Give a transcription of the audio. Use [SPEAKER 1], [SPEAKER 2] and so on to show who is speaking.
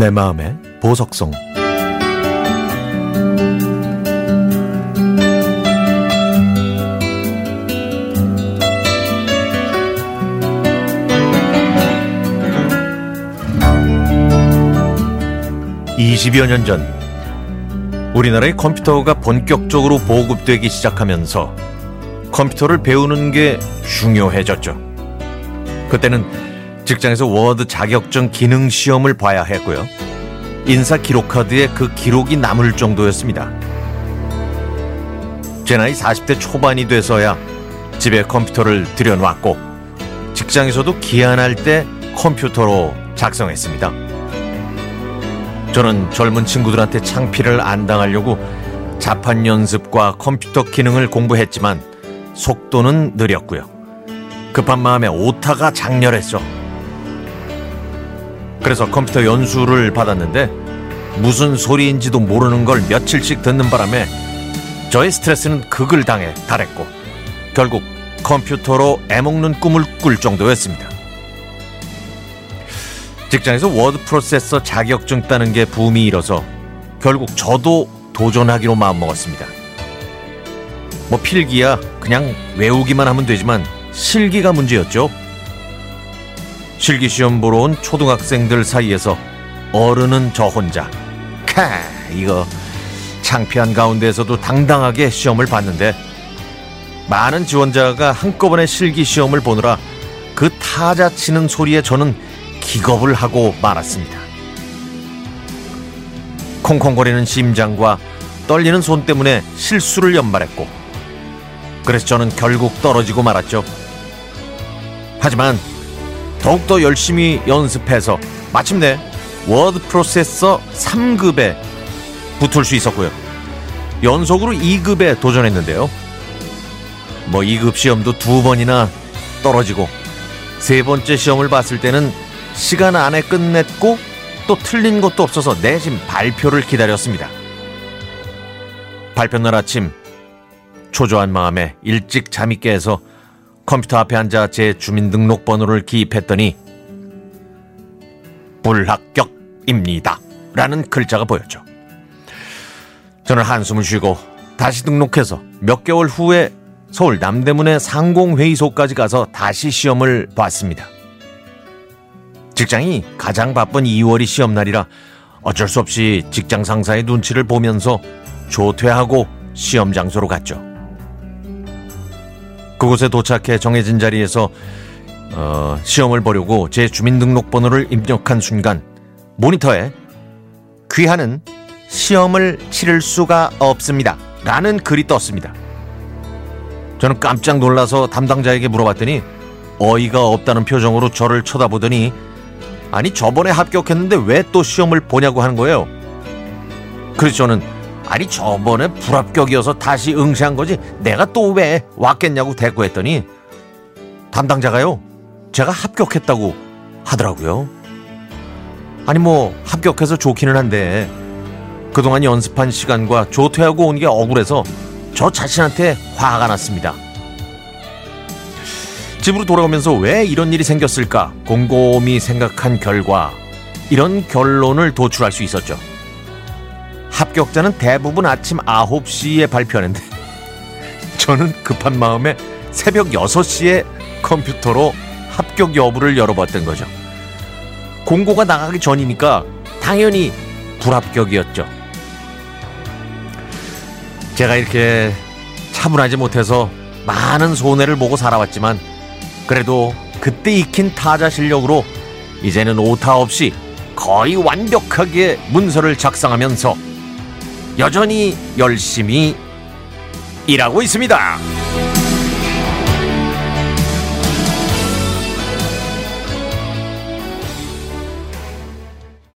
[SPEAKER 1] 내 마음의 보석성 (20여 년 전) 우리나라의 컴퓨터가 본격적으로 보급되기 시작하면서 컴퓨터를 배우는 게 중요해졌죠. 그때는 직장에서 워드 자격증 기능 시험을 봐야 했고요. 인사 기록카드에 그 기록이 남을 정도였습니다. 제 나이 40대 초반이 돼서야 집에 컴퓨터를 들여놨고 직장에서도 기안할 때 컴퓨터로 작성했습니다. 저는 젊은 친구들한테 창피를 안 당하려고 자판 연습과 컴퓨터 기능을 공부했지만 속도는 느렸고요. 급한 마음에 오타가 작렬했죠. 그래서 컴퓨터 연수를 받았는데 무슨 소리인지도 모르는 걸 며칠씩 듣는 바람에 저의 스트레스는 극을 당해 달했고 결국 컴퓨터로 애먹는 꿈을 꿀 정도였습니다. 직장에서 워드 프로세서 자격증 따는 게 붐이 일어서 결국 저도 도전하기로 마음먹었습니다. 뭐 필기야 그냥 외우기만 하면 되지만 실기가 문제였죠. 실기 시험 보러 온 초등학생들 사이에서 어른은 저 혼자 카 이거 창피한 가운데에서도 당당하게 시험을 봤는데 많은 지원자가 한꺼번에 실기 시험을 보느라 그 타자 치는 소리에 저는 기겁을 하고 말았습니다. 콩콩거리는 심장과 떨리는 손 때문에 실수를 연발했고 그래서 저는 결국 떨어지고 말았죠. 하지만 더욱더 열심히 연습해서 마침내 워드 프로세서 3급에 붙을 수 있었고요. 연속으로 2급에 도전했는데요. 뭐 2급 시험도 두 번이나 떨어지고 세 번째 시험을 봤을 때는 시간 안에 끝냈고 또 틀린 것도 없어서 내심 발표를 기다렸습니다. 발표 날 아침 초조한 마음에 일찍 잠이 깨서 컴퓨터 앞에 앉아 제 주민등록번호를 기입했더니 불합격입니다. 라는 글자가 보였죠. 저는 한숨을 쉬고 다시 등록해서 몇 개월 후에 서울 남대문의 상공회의소까지 가서 다시 시험을 봤습니다. 직장이 가장 바쁜 2월이 시험날이라 어쩔 수 없이 직장 상사의 눈치를 보면서 조퇴하고 시험 장소로 갔죠. 그곳에 도착해 정해진 자리에서 어, 시험을 보려고 제 주민등록번호를 입력한 순간 모니터에 귀하는 시험을 치를 수가 없습니다. 라는 글이 떴습니다. 저는 깜짝 놀라서 담당자에게 물어봤더니 어이가 없다는 표정으로 저를 쳐다보더니 아니 저번에 합격했는데 왜 또 시험을 보냐고 하는 거예요. 그래서 저는 아니 저번에 불합격이어서 다시 응시한 거지 내가 또 왜 왔겠냐고 대꾸했더니 담당자가요 제가 합격했다고 하더라고요. 아니 뭐 합격해서 좋기는 한데 그동안 연습한 시간과 조퇴하고 온 게 억울해서 저 자신한테 화가 났습니다. 집으로 돌아오면서 왜 이런 일이 생겼을까 곰곰이 생각한 결과 이런 결론을 도출할 수 있었죠. 합격자는 대부분 아침 9시에 발표하는데 저는 급한 마음에 새벽 6시에 컴퓨터로 합격 여부를 열어봤던 거죠. 공고가 나가기 전이니까 당연히 불합격이었죠. 제가 이렇게 차분하지 못해서 많은 손해를 보고 살아왔지만 그래도 그때 익힌 타자 실력으로 이제는 오타 없이 거의 완벽하게 문서를 작성하면서 여전히 열심히 일하고 있습니다.